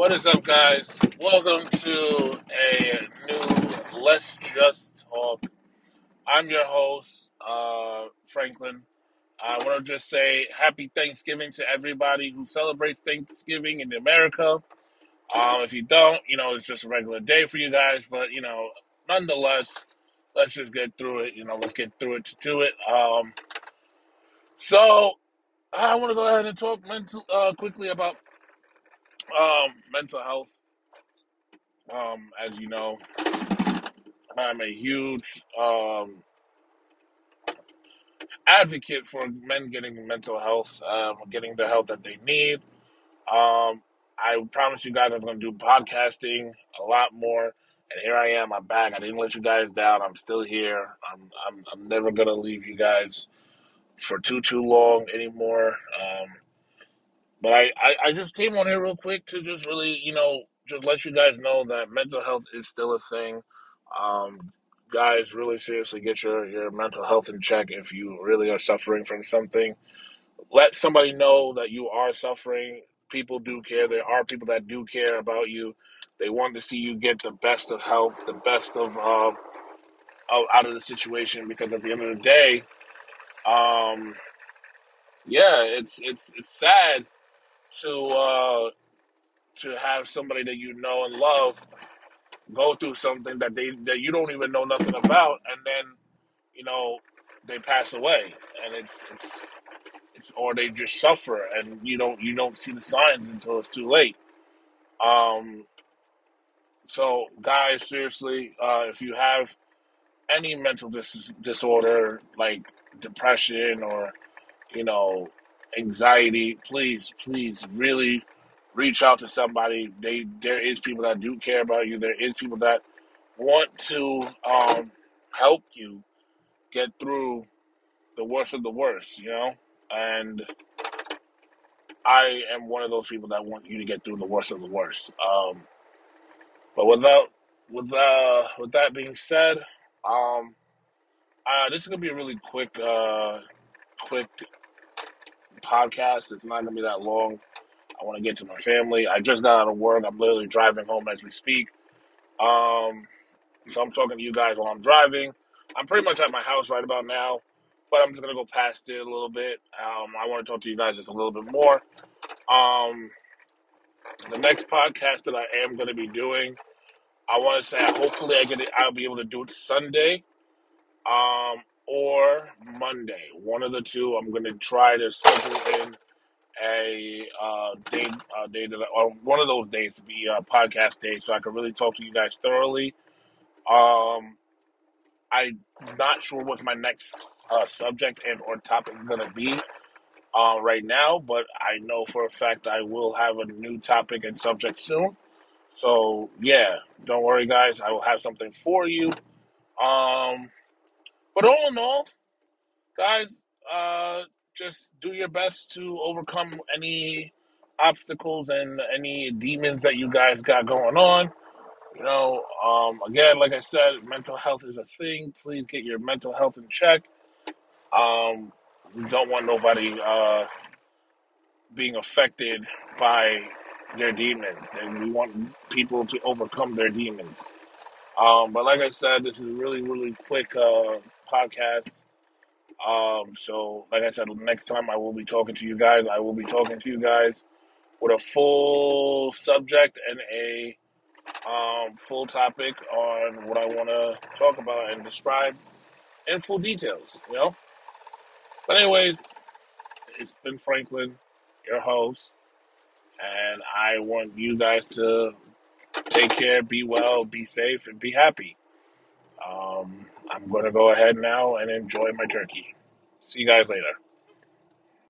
What is up, guys? Welcome to a new Let's Just Talk. I'm your host, uh, Franklin. I want to just say happy Thanksgiving to everybody who celebrates Thanksgiving in America. Um, if you don't, you know, it's just a regular day for you guys, but, you know, nonetheless, let's just get through it. You know, let's get through it to do it. Um, so, I want to go ahead and talk mental, uh, quickly about um, mental health. Um, as you know, I'm a huge um, advocate for men getting mental health, um, getting the help that they need. Um, I promise you guys I'm going to do podcasting a lot more. And here I am. I'm back. I didn't let you guys down. I'm still here. I'm I'm, I'm never going to leave you guys for too too long anymore. Um, but I, I I just came on here real quick to just really you know just let you guys know that mental health is still a thing. Um, guys, really seriously get your your mental health in check if you really are suffering from something let somebody know that you are suffering. People do care. There are people that do care about you. They want to see you get the best of health, the best of, uh, out of the situation. Because at the end of the day, um, yeah, it's it's it's sad to uh, to have somebody that you know and love go through something that they that you don't even know nothing about, and then you know they pass away, and it's it's it's or they just suffer, and you don't you don't see the signs until it's too late. Um, so guys, seriously, uh, if you have any mental dis- disorder like depression or you know anxiety, please, please, really reach out to somebody. They there is people that do care about you. There is people that want to um, help you get through the worst of the worst. You know, and I am one of those people that want you to get through the worst of the worst. Um, but without with uh, with that being said, um, uh, this is gonna be a really quick uh, quick podcast. It's not gonna be that long. I want to get to my family. I just got out of work. I'm literally driving home as we speak. Um, so I'm talking to you guys while I'm driving. I'm pretty much at my house right about now, but I'm just gonna go past it a little bit. Um, I want to talk to you guys just a little bit more. Um, the next podcast that I am going to be doing, I want to say hopefully I get it. I'll be able to do it Sunday, um, or Monday. One of the two. I'm going to try to schedule in a uh, day, uh, day that, or one of those days to be a podcast day, so I can really talk to you guys thoroughly. Um, I'm not sure what my next uh, subject and or topic is going to be uh, right now, but I know for a fact I will have a new topic and subject soon. So yeah, don't worry, guys. I will have something for you. Um, but all in all, guys, uh, just do your best to overcome any obstacles and any demons that you guys got going on. You know, um, again, like I said, mental health is a thing. Please get your mental health in check. Um, we don't want nobody uh, being affected by their demons, and we want people to overcome their demons. Um, but like I said, this is really, really quick uh, podcast. Um, so, like I said, next time I will be talking to you guys. I will be talking to you guys with a full subject and a um, full topic on what I want to talk about and describe in full details. You know. But anyways, it's been Franklin, your host, and I want you guys to take care, be well, be safe, and be happy. Um, I'm going to go ahead now and enjoy my turkey. See you guys later.